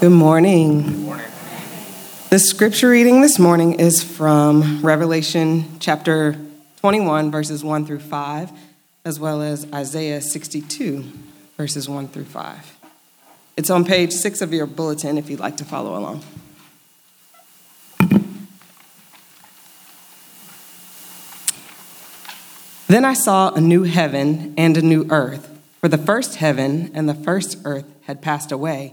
Good morning. Good morning. The scripture reading this morning is from Revelation chapter 21, verses 1 through 5, as well as Isaiah 62, verses 1 through 5. It's on page 6 of your bulletin if you'd like to follow along. Then I saw a new heaven and a new earth, for the first heaven and the first earth had passed away,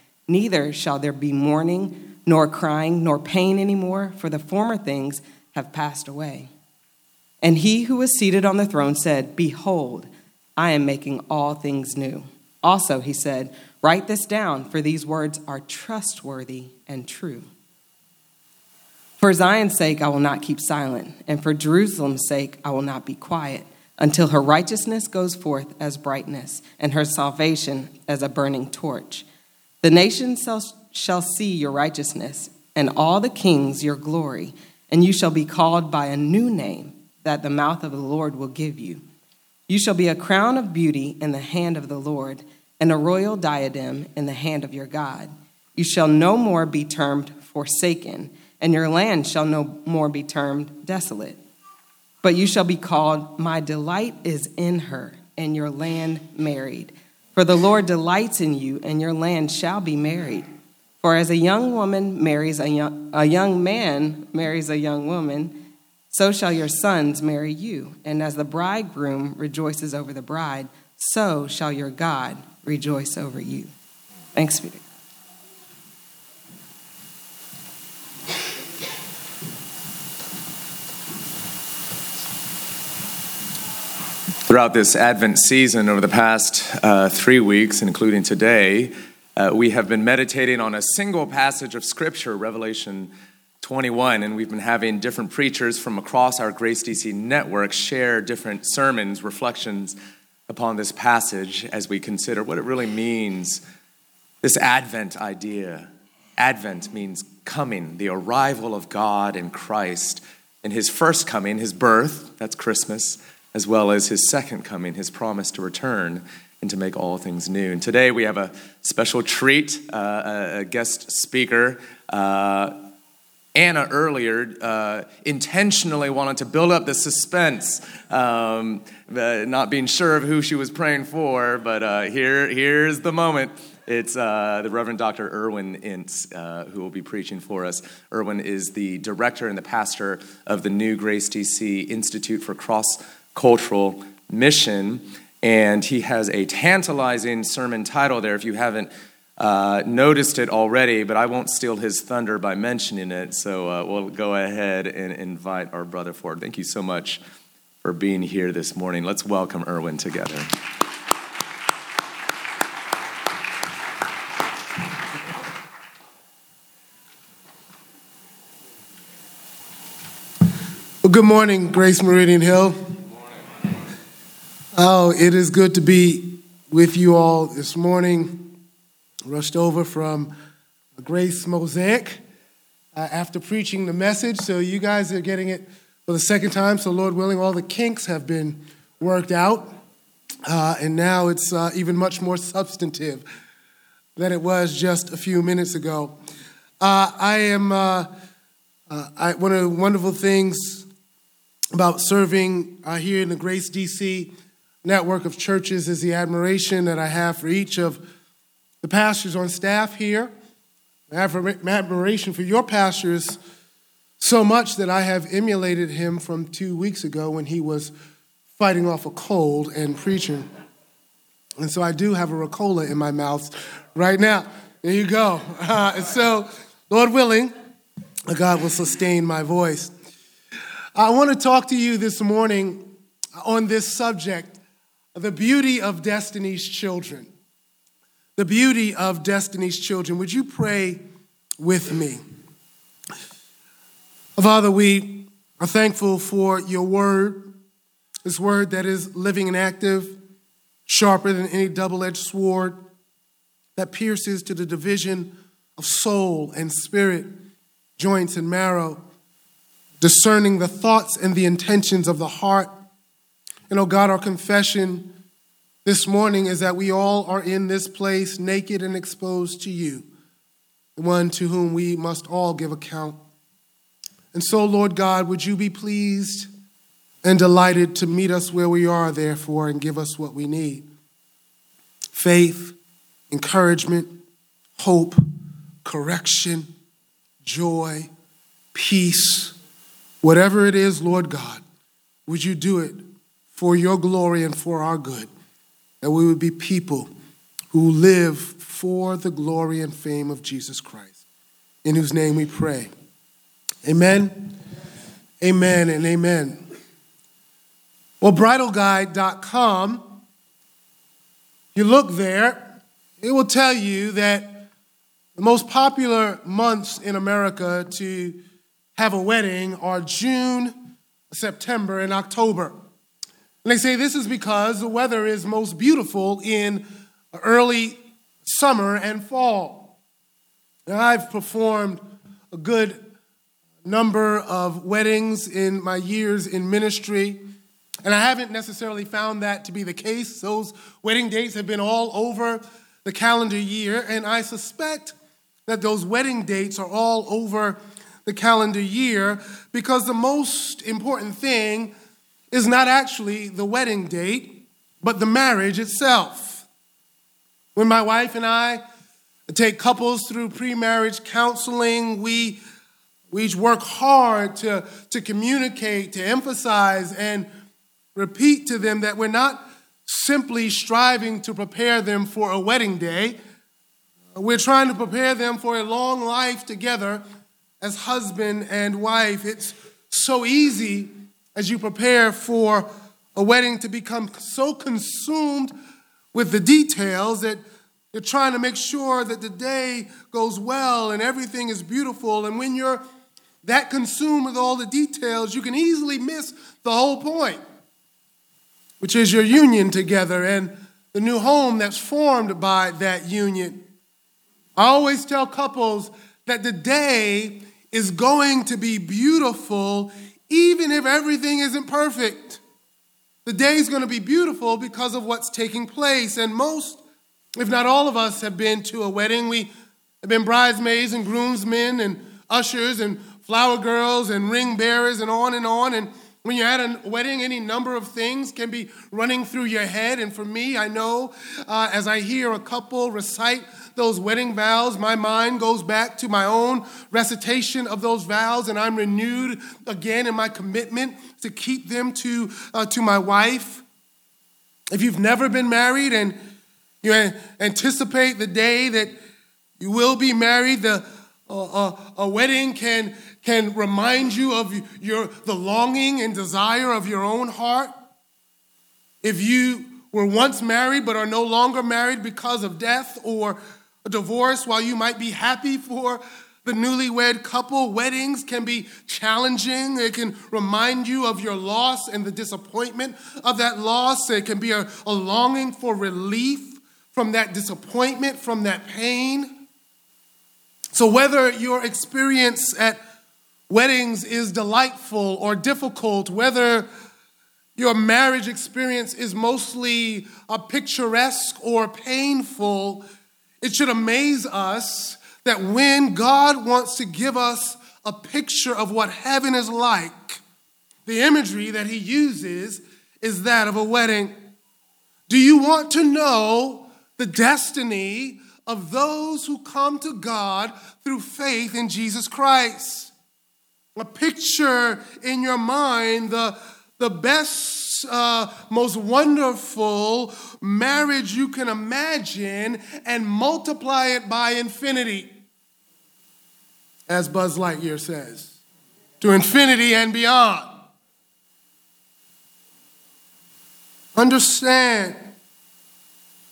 Neither shall there be mourning, nor crying, nor pain anymore, for the former things have passed away. And he who was seated on the throne said, Behold, I am making all things new. Also, he said, Write this down, for these words are trustworthy and true. For Zion's sake, I will not keep silent, and for Jerusalem's sake, I will not be quiet until her righteousness goes forth as brightness, and her salvation as a burning torch. The nations shall, see your righteousness, and all the kings your glory, and you shall be called by a new name that the mouth of the Lord will give you. You shall be a crown of beauty in the hand of the Lord, and a royal diadem in the hand of your God. You shall no more be termed forsaken, and your land shall no more be termed desolate but you shall be called, My delight is in her, and your land married. For the Lord delights in you, and your land shall be married. For as a young woman marries a young, a young man marries a young woman, so shall your sons marry you. And as the bridegroom rejoices over the bride, so shall your God rejoice over you. Thanks be Throughout this Advent season, over the past uh, three weeks, including today, uh, we have been meditating on a single passage of Scripture, Revelation 21, and we've been having different preachers from across our Grace DC network share different sermons, reflections upon this passage as we consider what it really means this Advent idea. Advent means coming, the arrival of God in Christ in his first coming, his birth, that's Christmas as well as his second coming, his promise to return and to make all things new. And today we have a special treat, uh, a guest speaker. Uh, Anna earlier uh, intentionally wanted to build up the suspense, um, not being sure of who she was praying for, but uh, here, here's the moment. It's uh, the Reverend Dr. Irwyn Ince uh, who will be preaching for us. Irwyn is the director and the pastor of the New Grace DC Institute for Cross cultural mission. And he has a tantalizing sermon title there if you haven't uh, noticed it already, but I won't steal his thunder by mentioning it. So uh, we'll go ahead and invite our brother forward. Thank you so much for being here this morning. Let's welcome Irwyn together. Well, good morning, Grace Meridian Hill. Oh, it is good to be with you all this morning. Rushed over from Grace Mosaic uh, after preaching the message, so you guys are getting it for the second time. So, Lord willing, all the kinks have been worked out, uh, and now it's uh, even much more substantive than it was just a few minutes ago. Uh, I am uh, uh, I, one of the wonderful things about serving here in the Grace DC network of churches is the admiration that I have for each of the pastors on staff here. I have admiration for your pastors so much that I have emulated him from two weeks ago when he was fighting off a cold and preaching. And so I do have a Ricola in my mouth right now. There you go. Uh, so, Lord willing, God will sustain my voice. I want to talk to you this morning on this subject the beauty of Destiny's children. The beauty of Destiny's children. Would you pray with me? Father, we are thankful for your word, this word that is living and active, sharper than any double edged sword, that pierces to the division of soul and spirit, joints and marrow, discerning the thoughts and the intentions of the heart. And oh God, our confession this morning is that we all are in this place naked and exposed to you, one to whom we must all give account. And so, Lord God, would you be pleased and delighted to meet us where we are, therefore, and give us what we need faith, encouragement, hope, correction, joy, peace, whatever it is, Lord God, would you do it for your glory and for our good? That we would be people who live for the glory and fame of Jesus Christ, in whose name we pray. Amen, amen, and amen. Well, bridalguide.com, you look there, it will tell you that the most popular months in America to have a wedding are June, September, and October. And they say this is because the weather is most beautiful in early summer and fall. I've performed a good number of weddings in my years in ministry, and I haven't necessarily found that to be the case. Those wedding dates have been all over the calendar year, and I suspect that those wedding dates are all over the calendar year because the most important thing is not actually the wedding date, but the marriage itself. When my wife and I take couples through pre marriage counseling, we, we work hard to, to communicate, to emphasize, and repeat to them that we're not simply striving to prepare them for a wedding day. We're trying to prepare them for a long life together as husband and wife. It's so easy as you prepare for a wedding to become so consumed with the details that you're trying to make sure that the day goes well and everything is beautiful. And when you're that consumed with all the details, you can easily miss the whole point, which is your union together and the new home that's formed by that union. I always tell couples that the day is going to be beautiful even if everything isn't perfect. The day is going to be beautiful because of what's taking place. And most, if not all of us, have been to a wedding. We have been bridesmaids and groomsmen and ushers and flower girls and ring bearers and on and on. And when you're at a wedding, any number of things can be running through your head. And for me, I know uh, as I hear a couple recite those wedding vows, my mind goes back to my own recitation of those vows, and I'm renewed again in my commitment to keep them to, uh, to my wife. If you've never been married and you anticipate the day that you will be married, the, uh, uh, a wedding can, can remind you of your, the longing and desire of your own heart. If you were once married but are no longer married because of death or a divorce, while you might be happy for the newlywed couple, weddings can be challenging. It can remind you of your loss and the disappointment of that loss. It can be a, a longing for relief from that disappointment, from that pain. So, whether your experience at weddings is delightful or difficult, whether your marriage experience is mostly a picturesque or painful, it should amaze us that when God wants to give us a picture of what heaven is like, the imagery that he uses is that of a wedding. Do you want to know the destiny of those who come to God through faith in Jesus Christ? A picture in your mind the, the best uh, most wonderful marriage you can imagine and multiply it by infinity, as Buzz Lightyear says, to infinity and beyond. Understand,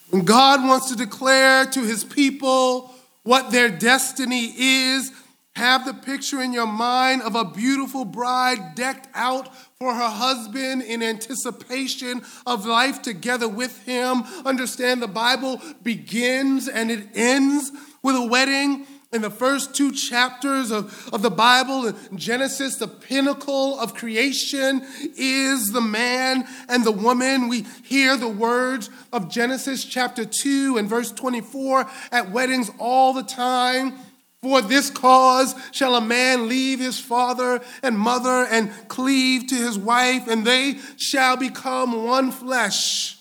when God wants to declare to his people what their destiny is, have the picture in your mind of a beautiful bride decked out for her husband in anticipation of life together with him. Understand the Bible begins and it ends with a wedding. In the first two chapters of, of the Bible, Genesis, the pinnacle of creation is the man and the woman. We hear the words of Genesis chapter 2 and verse 24 at weddings all the time. For this cause shall a man leave his father and mother and cleave to his wife, and they shall become one flesh.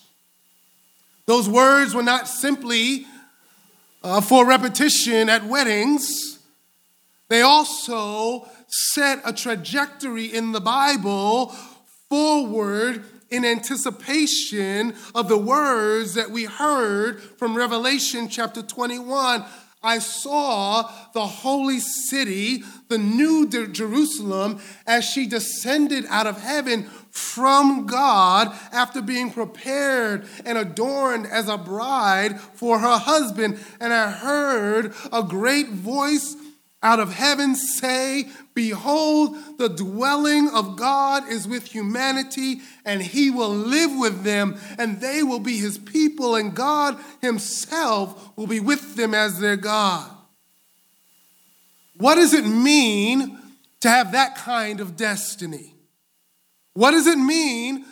Those words were not simply uh, for repetition at weddings, they also set a trajectory in the Bible forward in anticipation of the words that we heard from Revelation chapter 21 I saw the holy city, the new Jerusalem, as she descended out of heaven from God after being prepared and adorned as a bride for her husband. And I heard a great voice out of heaven say, Behold, the dwelling of God is with humanity, and he will live with them, and they will be his people, and God himself will be with them as their God. What does it mean to have that kind of destiny? What does it mean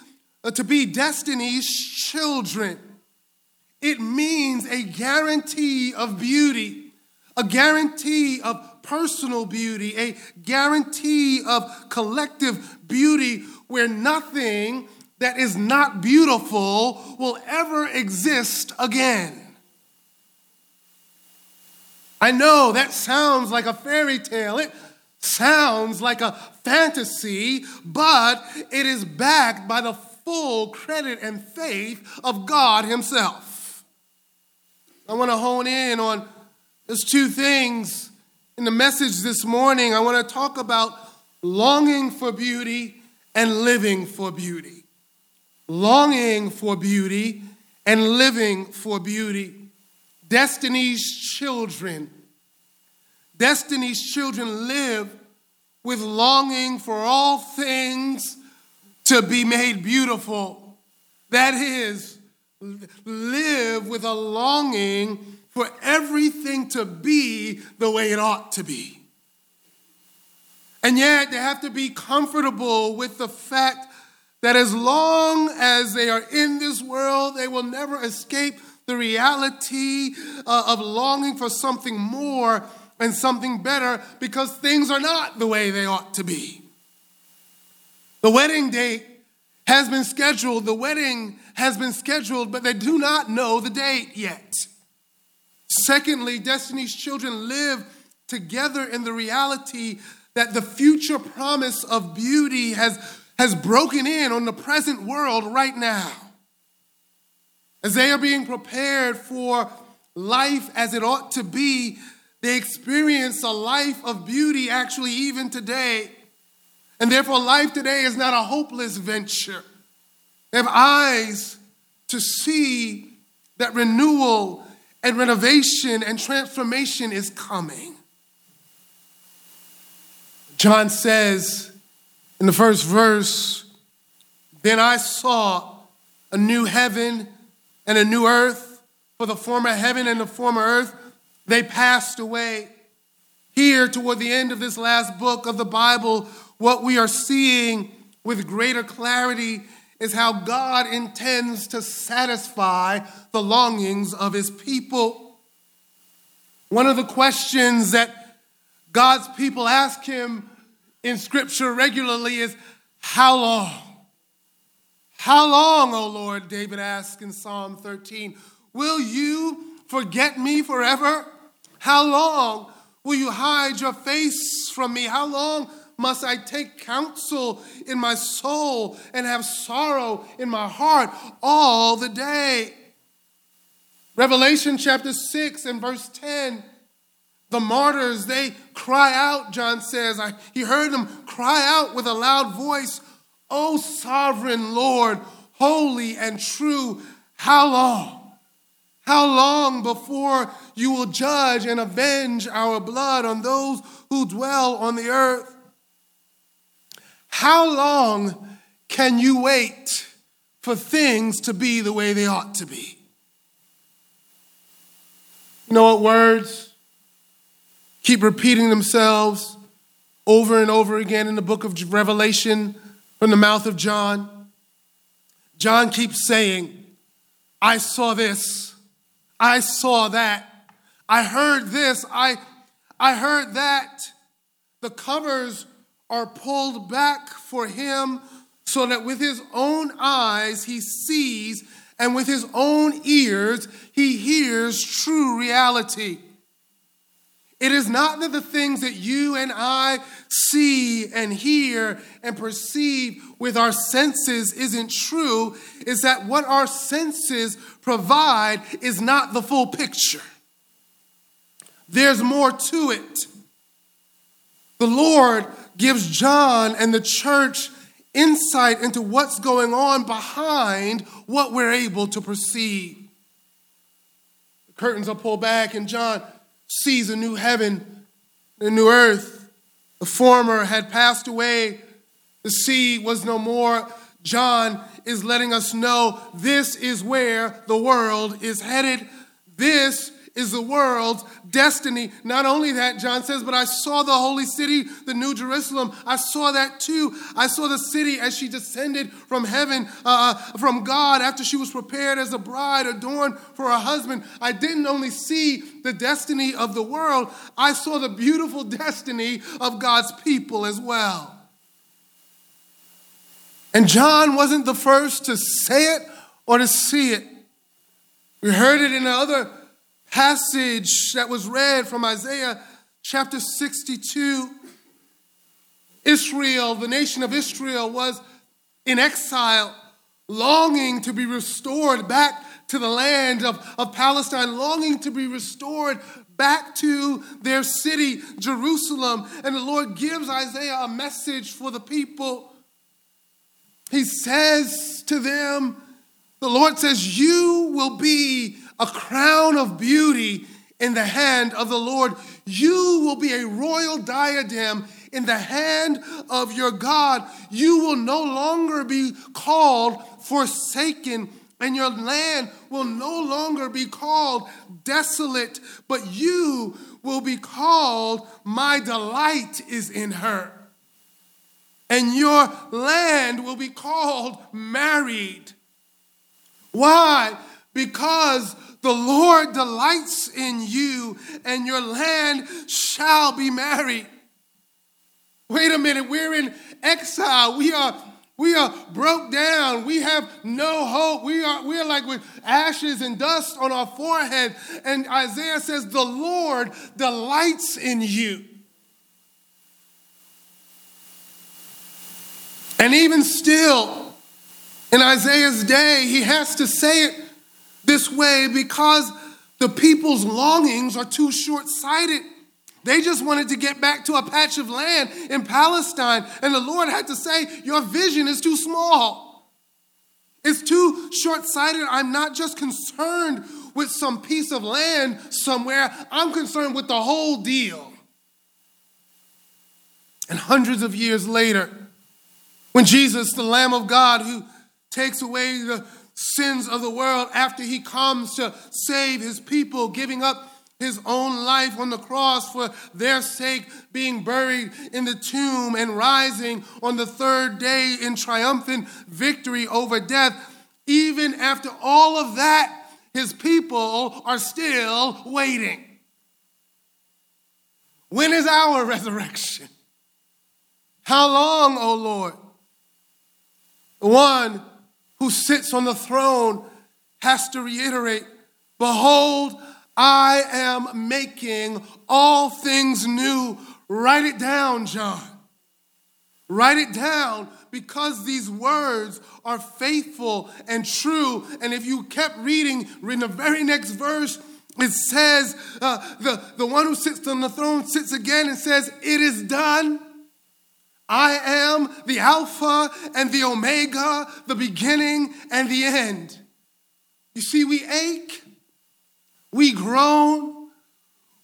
uh, to be destiny's children? It means a guarantee of beauty, a guarantee of personal beauty, a guarantee of collective beauty where nothing that is not beautiful will ever exist again. I know that sounds like a fairy tale. It sounds like a fantasy, but it is backed by the full credit and faith of God Himself. I want to hone in on those two things in the message this morning, I want to talk about longing for beauty and living for beauty. Longing for beauty and living for beauty. Destiny's children. Destiny's children live with longing for all things to be made beautiful. That is, live with a longing for everything to be the way it ought to be. And yet, they have to be comfortable with the fact that as long as they are in this world, they will never escape the reality uh, of longing for something more and something better because things are not the way they ought to be. The wedding date has been scheduled, the wedding has been scheduled, but they do not know the date yet. Secondly, Destiny's children live together in the reality that the future promise of beauty has, has broken in on the present world right now. As they are being prepared for life as it ought to be, they experience a life of beauty actually even today. And therefore, life today is not a hopeless venture. They have eyes to see that renewal and renovation and transformation is coming. John says in the first verse, Then I saw a new heaven and a new earth, for the former heaven and the former earth, they passed away. Here, toward the end of this last book of the Bible, what we are seeing with greater clarity is how God intends to satisfy the longings of his people. One of the questions that God's people ask him in scripture regularly is, How long? How long, O Lord? David asks in Psalm 13. Will you forget me forever? How long will you hide your face from me? How long must I take counsel in my soul and have sorrow in my heart all the day. Revelation chapter 6 and verse 10. The martyrs, they cry out, John says. I, he heard them cry out with a loud voice, O sovereign Lord, holy and true, how long? How long before you will judge and avenge our blood on those who dwell on the earth. How long can you wait for things to be the way they ought to be? You know what words keep repeating themselves over and over again in the book of Revelation from the mouth of John? John keeps saying, I saw this, I saw that, I heard this, I, I heard that. The covers are pulled back for him so that with his own eyes he sees and with his own ears he hears true reality. It is not that the things that you and I see and hear and perceive with our senses isn't true, is that what our senses provide is not the full picture. There's more to it. The Lord gives John and the church insight into what's going on behind what we're able to perceive. The curtains are pulled back, and John sees a new heaven, a new earth. The former had passed away, the sea was no more. John is letting us know this is where the world is headed. This is the world's destiny. Not only that, John says, but I saw the holy city, the new Jerusalem. I saw that too. I saw the city as she descended from heaven, uh, uh from God, after she was prepared as a bride adorned for her husband. I didn't only see the destiny of the world, I saw the beautiful destiny of God's people as well. And John wasn't the first to say it or to see it. We heard it in other passage that was read from Isaiah chapter 62. Israel, the nation of Israel, was in exile, longing to be restored back to the land of, of Palestine, longing to be restored back to their city, Jerusalem. And the Lord gives Isaiah a message for the people. He says to them, The Lord says, You will be a crown of beauty in the hand of the Lord. You will be a royal diadem in the hand of your God. You will no longer be called forsaken, and your land will no longer be called desolate, but you will be called, My delight is in her. And your land will be called married. Why? Because the Lord delights in you, and your land shall be married. Wait a minute, we're in exile. We are we are broke down. We have no hope. We are, we are like with ashes and dust on our forehead. And Isaiah says, The Lord delights in you. And even still, in Isaiah's day, he has to say it this way because the people's longings are too short sighted. They just wanted to get back to a patch of land in Palestine, and the Lord had to say, Your vision is too small. It's too short sighted. I'm not just concerned with some piece of land somewhere, I'm concerned with the whole deal. And hundreds of years later, when Jesus, the Lamb of God, who takes away the sins of the world after he comes to save his people, giving up his own life on the cross for their sake, being buried in the tomb and rising on the third day in triumphant victory over death. Even after all of that, his people are still waiting. When is our resurrection? How long, O Lord? One who sits on the throne has to reiterate Behold, I am making all things new. Write it down, John. Write it down because these words are faithful and true. And if you kept reading, in the very next verse, it says, uh, the, the one who sits on the throne sits again and says, It is done. I am the Alpha and the Omega, the beginning and the end. You see, we ache, we groan,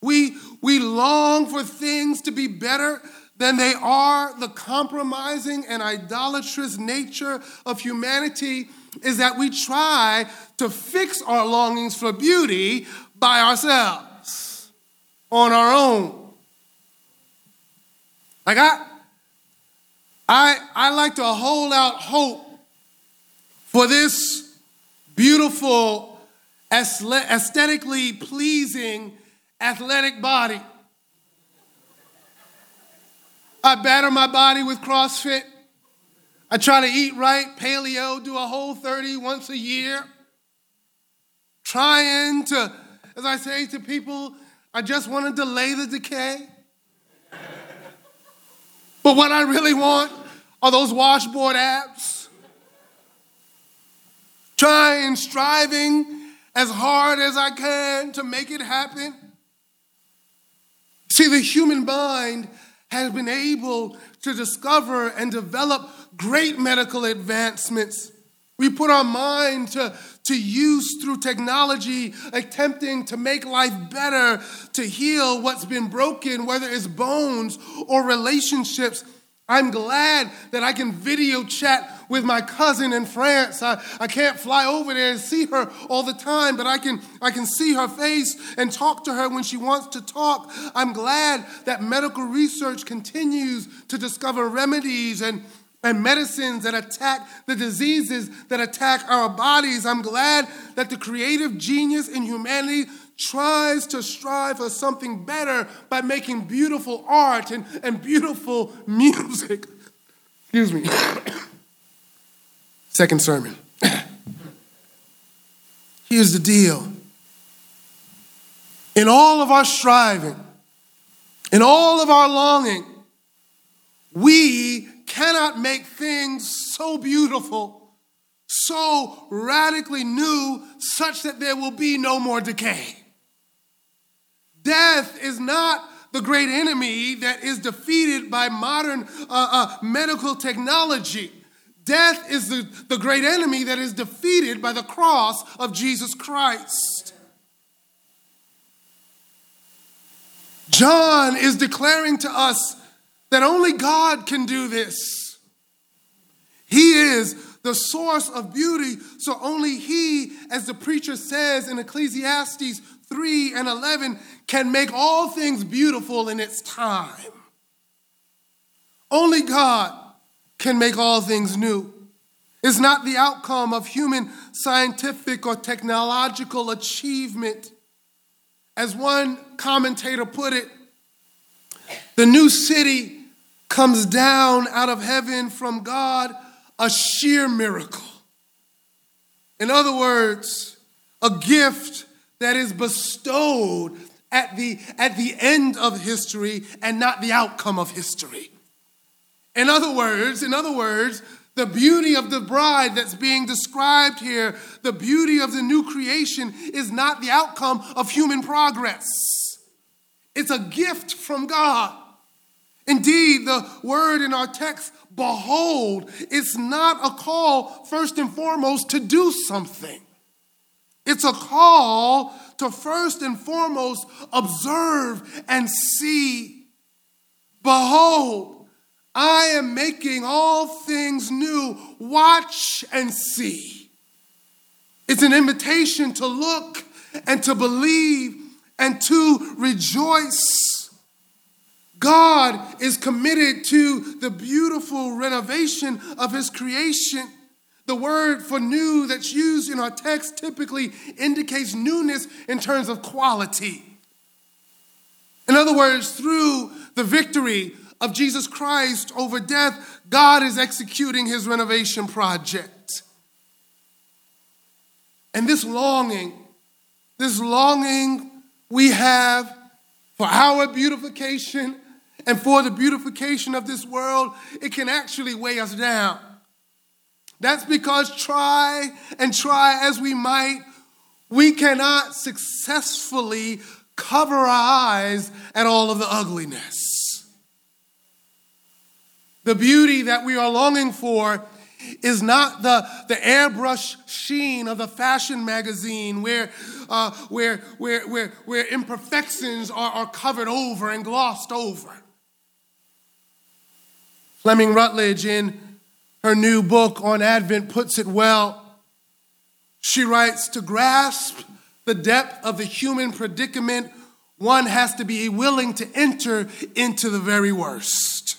we, we long for things to be better than they are, the compromising and idolatrous nature of humanity is that we try to fix our longings for beauty by ourselves, on our own. Like I, I, I like to hold out hope for this beautiful, aesthetically pleasing athletic body. I batter my body with CrossFit. I try to eat right, paleo, do a whole 30 once a year. Trying to, as I say to people, I just want to delay the decay. but what I really want are those washboard abs. Trying, striving as hard as I can to make it happen. See, the human mind has been able to discover and develop great medical advancements. We put our mind to, to use through technology, attempting to make life better, to heal what's been broken, whether it's bones or relationships. I'm glad that I can video chat with my cousin in France. I, I can't fly over there and see her all the time, but I can, I can see her face and talk to her when she wants to talk. I'm glad that medical research continues to discover remedies and, and medicines that attack the diseases that attack our bodies. I'm glad that the creative genius in humanity tries to strive for something better by making beautiful art and, and beautiful music. Excuse me. Second sermon. Here's the deal. In all of our striving, in all of our longing, we cannot make things so beautiful, so radically new, such that there will be no more decay. Death is not the great enemy that is defeated by modern uh, uh, medical technology. Death is the, the great enemy that is defeated by the cross of Jesus Christ. John is declaring to us that only God can do this. He is the source of beauty, so only He, as the preacher says in Ecclesiastes 3 and 11 can make all things beautiful in its time. Only God can make all things new. It's not the outcome of human scientific or technological achievement. As one commentator put it, the new city comes down out of heaven from God, a sheer miracle. In other words, a gift that is bestowed at the, at the end of history and not the outcome of history. In other words, in other words, the beauty of the bride that's being described here, the beauty of the new creation, is not the outcome of human progress. It's a gift from God. Indeed, the word in our text, behold, it's not a call, first and foremost, to do something. It's a call to first and foremost observe and see. Behold, I am making all things new. Watch and see. It's an invitation to look and to believe and to rejoice. God is committed to the beautiful renovation of His creation. The word for new that's used in our text typically indicates newness in terms of quality. In other words, through the victory of Jesus Christ over death, God is executing his renovation project. And this longing, this longing we have for our beautification and for the beautification of this world, it can actually weigh us down. That's because try and try as we might, we cannot successfully cover our eyes at all of the ugliness. The beauty that we are longing for is not the, the airbrush sheen of the fashion magazine where, uh, where, where, where, where imperfections are, are covered over and glossed over. Fleming Rutledge, in her new book on Advent, puts it well. She writes To grasp the depth of the human predicament, one has to be willing to enter into the very worst.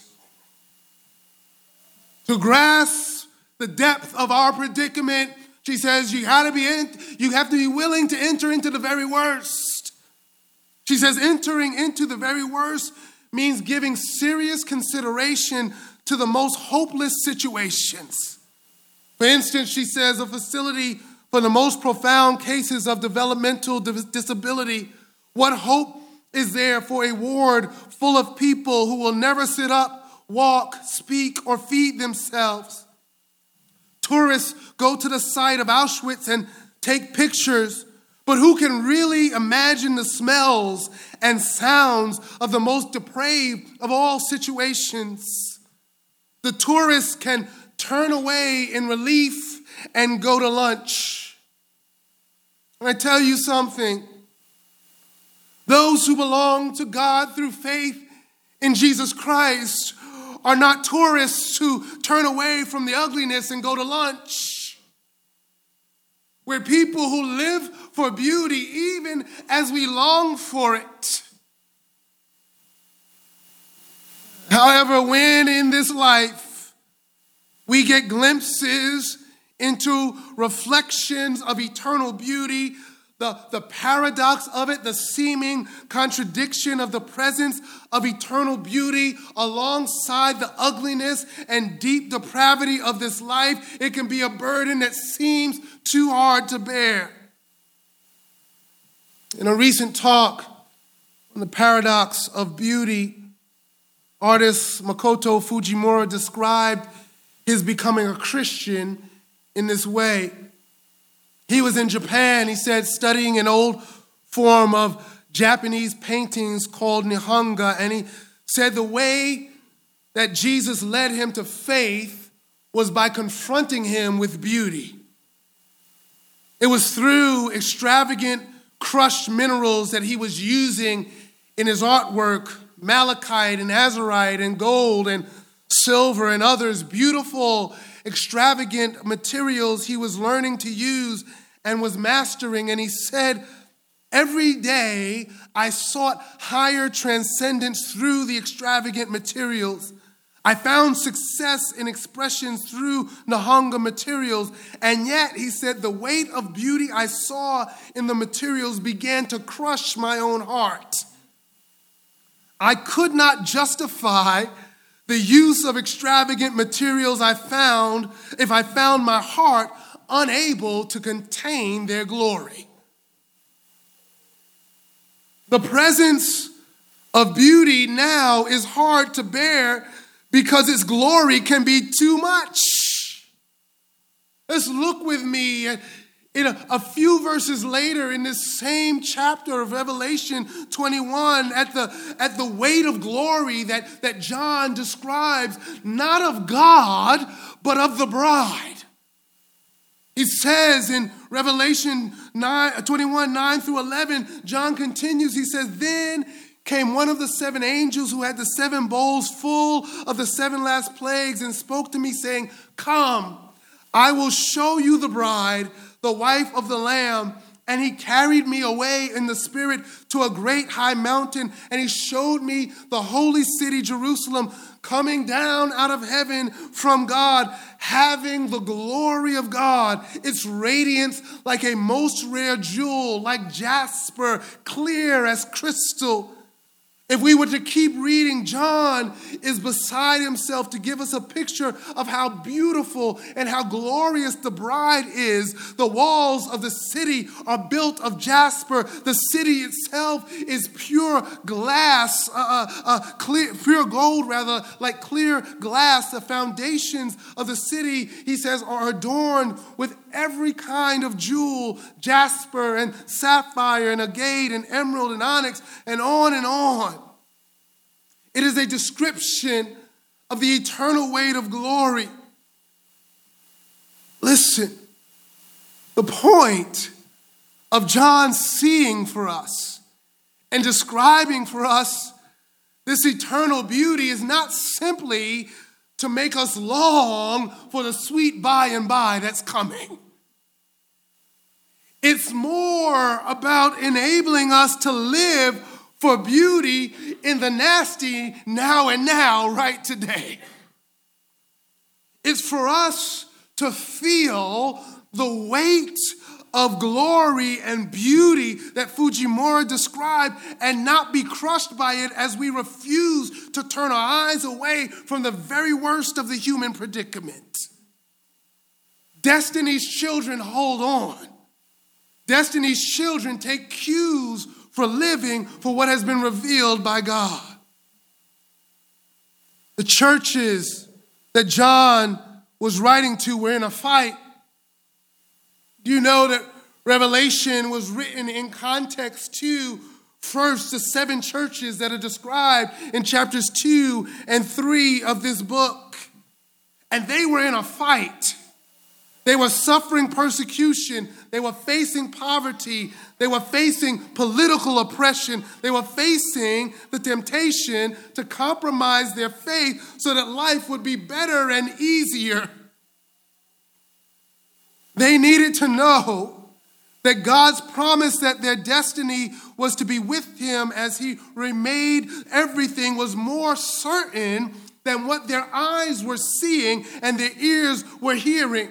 To grasp the depth of our predicament, she says you gotta be in, you have to be willing to enter into the very worst. She says entering into the very worst means giving serious consideration to the most hopeless situations. For instance, she says a facility for the most profound cases of developmental disability, what hope is there for a ward full of people who will never sit up, walk, speak, or feed themselves? Tourists go to the site of Auschwitz and take pictures, but who can really imagine the smells and sounds of the most depraved of all situations? The tourists can turn away in relief and go to lunch. And I tell you something those who belong to God through faith in Jesus Christ are not tourists who turn away from the ugliness and go to lunch. We're people who live for beauty even as we long for it. However, when in this life we get glimpses into reflections of eternal beauty, the, the paradox of it, the seeming contradiction of the presence of eternal beauty alongside the ugliness and deep depravity of this life, it can be a burden that seems too hard to bear. In a recent talk on the paradox of beauty, Artist Makoto Fujimura described his becoming a Christian in this way. He was in Japan, he said, studying an old form of Japanese paintings called Nihonga, and he said the way that Jesus led him to faith was by confronting him with beauty. It was through extravagant crushed minerals that he was using in his artwork malachite and azurite and gold and silver and others, beautiful, extravagant materials he was learning to use and was mastering. And he said, Every day I sought higher transcendence through the extravagant materials. I found success in expressions through Nihonga materials, and yet, he said, the weight of beauty I saw in the materials began to crush my own heart. I could not justify the use of extravagant materials I found if I found my heart unable to contain their glory. The presence of beauty now is hard to bear because its glory can be too much. Let's look with me in a, a, few verses later in this same chapter of Revelation 21 at the, at the weight of glory that, that John describes, not of God, but of the bride. He says in Revelation 9, uh, 21, 9 through 11, John continues, he says, Then came one of the seven angels who had the seven bowls full of the seven last plagues and spoke to me, saying, Come, I will show you the bride the wife of the Lamb. And he carried me away in the spirit to a great high mountain, and he showed me the holy city, Jerusalem, coming down out of heaven from God, having the glory of God, its radiance like a most rare jewel, like jasper, clear as crystal. If we were to keep reading, John is beside himself to give us a picture of how beautiful and how glorious the bride is. The walls of the city are built of jasper. The city itself is pure glass, uh, uh, uh, clear, pure gold, rather, like clear glass. The foundations of the city, he says, are adorned with every kind of jewel jasper and sapphire and agate and emerald and onyx and on and on. It is a description of the eternal weight of glory. Listen, the point of John seeing for us and describing for us this eternal beauty is not simply to make us long for the sweet by and by that's coming. It's more about enabling us to live for beauty in the nasty now and now, right today. It's for us to feel the weight of glory and beauty that Fujimura described and not be crushed by it as we refuse to turn our eyes away from the very worst of the human predicament. Destiny's children hold on. Destiny's children take cues for living for what has been revealed by God. The churches that John was writing to were in a fight. Do you know that Revelation was written in context to first the seven churches that are described in chapters 2 and 3 of this book? And they were in a fight. They were suffering persecution. They were facing poverty. They were facing political oppression. They were facing the temptation to compromise their faith so that life would be better and easier. They needed to know that God's promise that their destiny was to be with Him as He remade everything was more certain than what their eyes were seeing and their ears were hearing.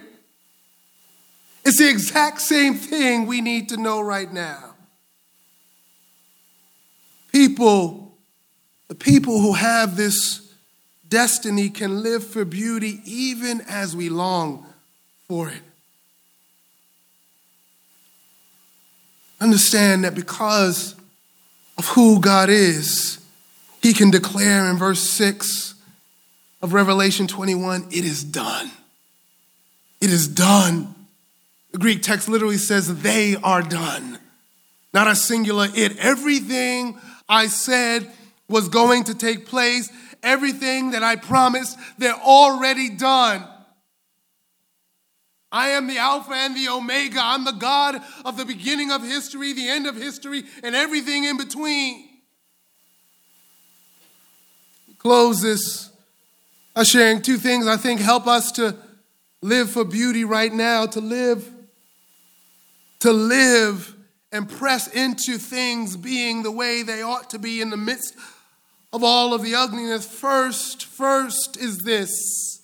It's the exact same thing we need to know right now. People, the people who have this destiny can live for beauty even as we long for it. Understand that because of who God is, He can declare in verse 6 of Revelation 21 it is done. It is done. The Greek text literally says, they are done. Not a singular it. Everything I said was going to take place, everything that I promised, they're already done. I am the Alpha and the Omega. I'm the God of the beginning of history, the end of history, and everything in between. Close this by sharing two things I think help us to live for beauty right now, to live to live and press into things being the way they ought to be in the midst of all of the ugliness. First, first is this.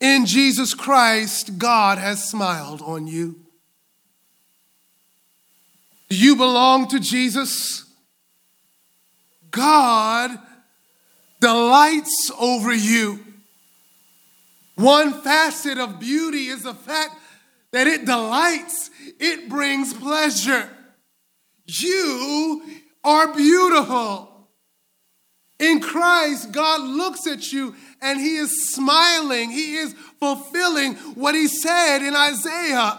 In Jesus Christ, God has smiled on you. Do you belong to Jesus? God delights over you. One facet of beauty is the fact that it delights, it brings pleasure. You are beautiful. In Christ, God looks at you and He is smiling. He is fulfilling what He said in Isaiah.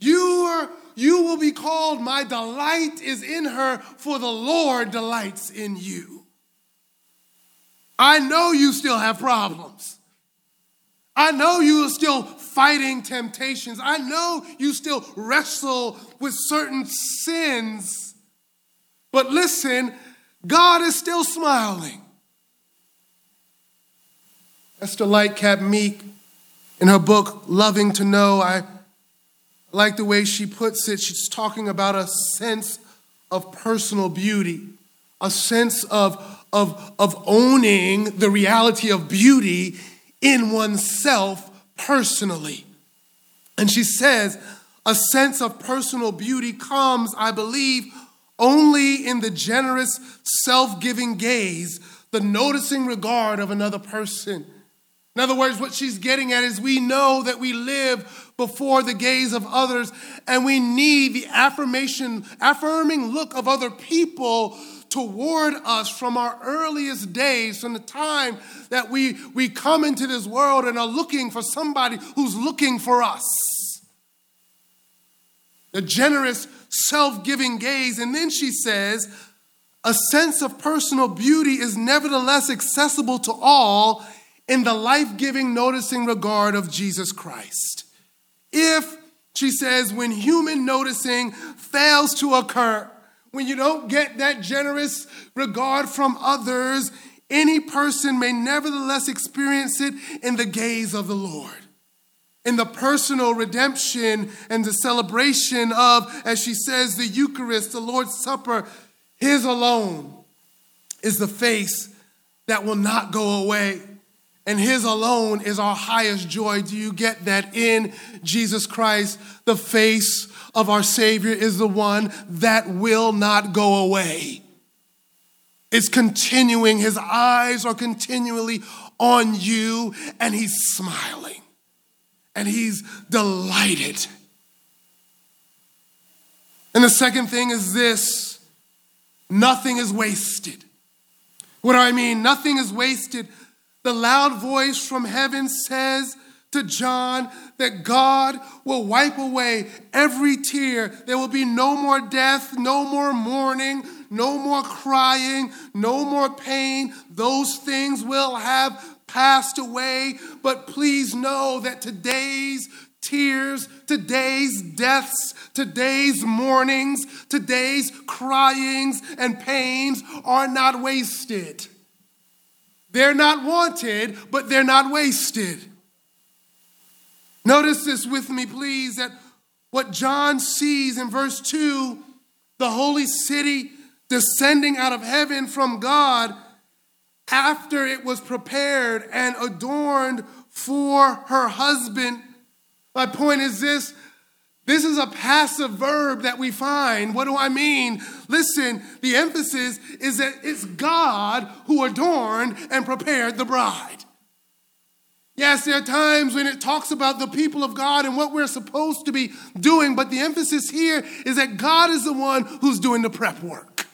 You, are, you will be called, My delight is in her, for the Lord delights in you. I know you still have problems. I know you are still fighting temptations. I know you still wrestle with certain sins. But listen, God is still smiling. Esther Lightcap Meek, in her book, Loving to Know, I like the way she puts it. She's talking about a sense of personal beauty, a sense of, of, of owning the reality of beauty in oneself personally. And she says, a sense of personal beauty comes, I believe, only in the generous, self giving gaze, the noticing regard of another person. In other words, what she's getting at is we know that we live before the gaze of others, and we need the affirmation, affirming look of other people toward us from our earliest days, from the time that we, we come into this world and are looking for somebody who's looking for us. The generous, self giving gaze. And then she says, a sense of personal beauty is nevertheless accessible to all in the life giving, noticing regard of Jesus Christ. If, she says, when human noticing fails to occur, when you don't get that generous regard from others, any person may nevertheless experience it in the gaze of the Lord. In the personal redemption and the celebration of, as she says, the Eucharist, the Lord's Supper, His alone is the face that will not go away. And His alone is our highest joy. Do you get that? In Jesus Christ, the face of our Savior is the one that will not go away. It's continuing, His eyes are continually on you, and He's smiling and He's delighted. And the second thing is this nothing is wasted. What do I mean? Nothing is wasted. The loud voice from heaven says to John that God will wipe away every tear. There will be no more death, no more mourning, no more crying, no more pain. Those things will have passed away. But please know that today's tears, today's deaths, today's mournings, today's cryings and pains are not wasted. They're not wanted, but they're not wasted. Notice this with me, please, that what John sees in verse 2 the holy city descending out of heaven from God after it was prepared and adorned for her husband my point is this this is a passive verb that we find. What do I mean? Listen, the emphasis is that it's God who adorned and prepared the bride. Yes, there are times when it talks about the people of God and what we're supposed to be doing, but the emphasis here is that God is the one who's doing the prep work.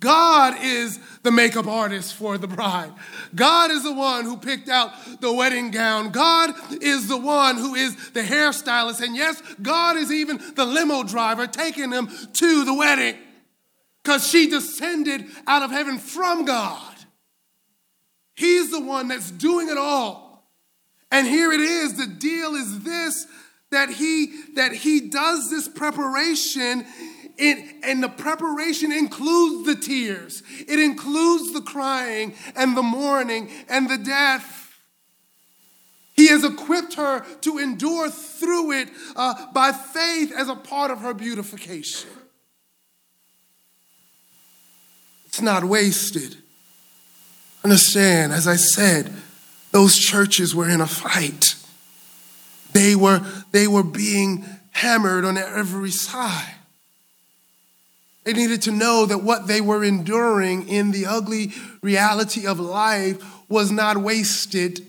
God is the makeup artist for the bride. God is the one who picked out the wedding gown. God is the one who is the hairstylist. And yes, God is even the limo driver taking them to the wedding because she descended out of heaven from God. He's the one that's doing it all. And here it is. The deal is this that he that he does this preparation it, and the preparation includes the tears, it includes the crying and the mourning and the death. He has equipped her to endure through it uh, by faith as a part of her beautification. It's not wasted. Understand, as I said, those churches were in a fight. They were, they were being hammered on every side. They needed to know that what they were enduring in the ugly reality of life was not wasted.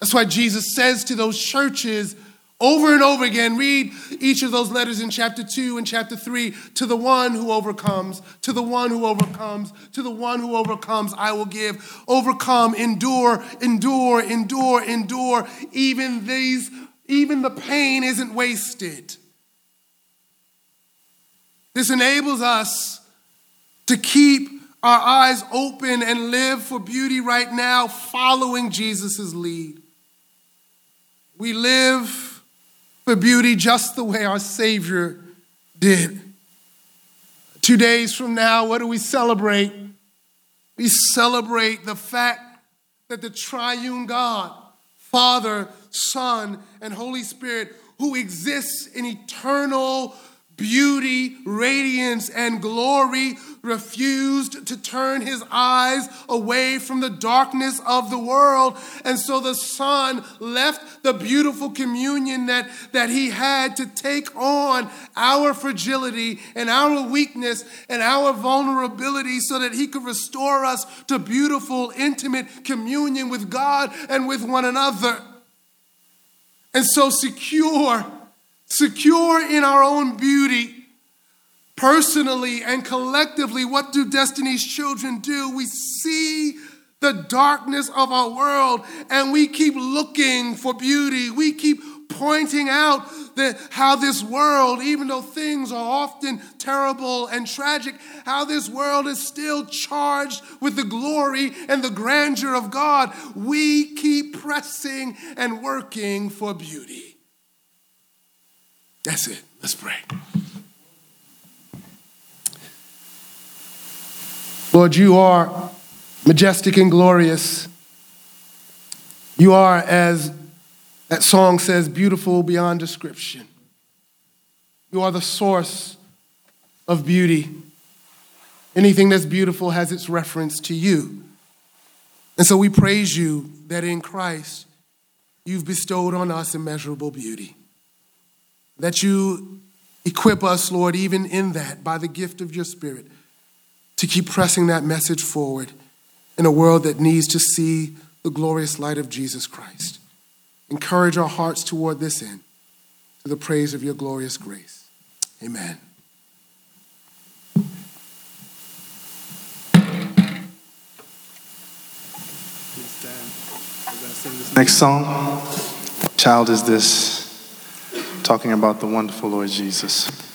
That's why Jesus says to those churches over and over again read each of those letters in chapter 2 and chapter 3 to the one who overcomes, to the one who overcomes, to the one who overcomes, I will give. Overcome, endure, endure, endure, endure. Even these, even the pain isn't wasted. This enables us to keep our eyes open and live for beauty right now, following Jesus' lead. We live for beauty just the way our Savior did. Two days from now, what do we celebrate? We celebrate the fact that the triune God, Father, Son, and Holy Spirit, who exists in eternal beauty, radiance, and glory, refused to turn his eyes away from the darkness of the world. And so the Son left the beautiful communion that, that he had to take on our fragility and our weakness and our vulnerability so that he could restore us to beautiful, intimate communion with God and with one another. And so secure secure in our own beauty, personally and collectively, what do Destiny's children do? We see the darkness of our world and we keep looking for beauty. We keep pointing out that how this world, even though things are often terrible and tragic, how this world is still charged with the glory and the grandeur of God. We keep pressing and working for beauty. That's it. Let's pray. Lord, you are majestic and glorious. You are, as that song says, beautiful beyond description. You are the source of beauty. Anything that's beautiful has its reference to you. And so we praise you that in Christ you've bestowed on us immeasurable beauty. That you equip us, Lord, even in that by the gift of your Spirit to keep pressing that message forward in a world that needs to see the glorious light of Jesus Christ. Encourage our hearts toward this end to the praise of your glorious grace. Amen. Next song, Child is This, talking about the wonderful Lord Jesus.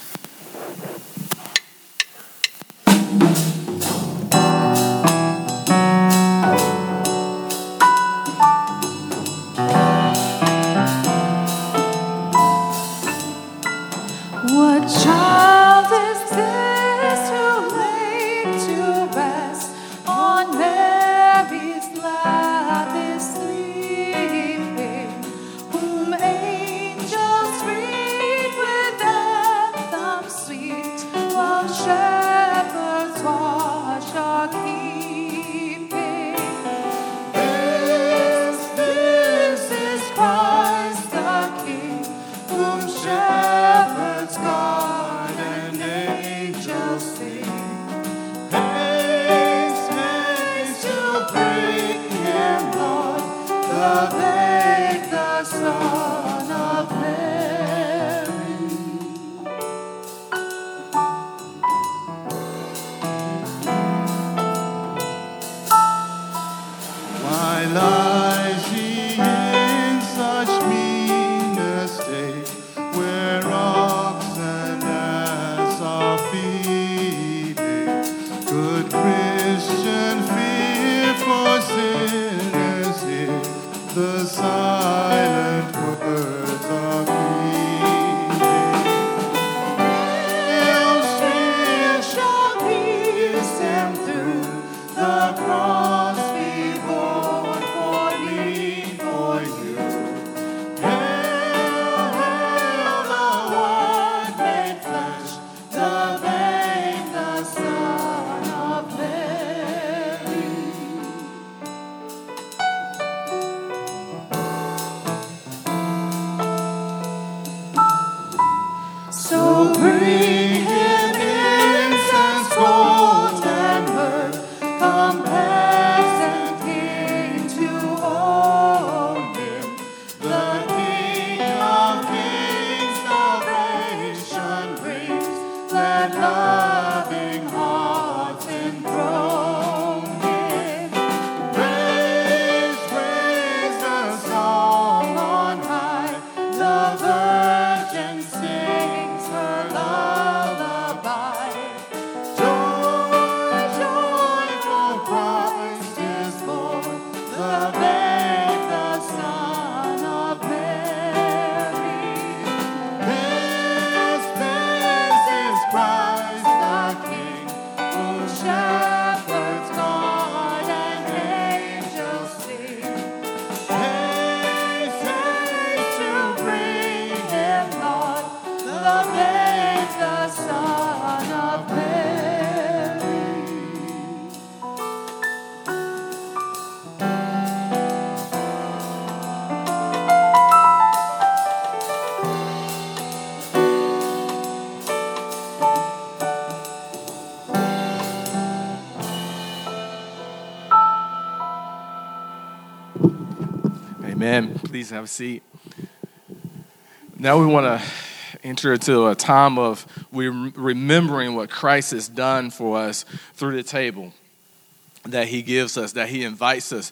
not. Please have a seat. Now we want to enter into a time of we remembering what Christ has done for us through the table that he gives us, that he invites us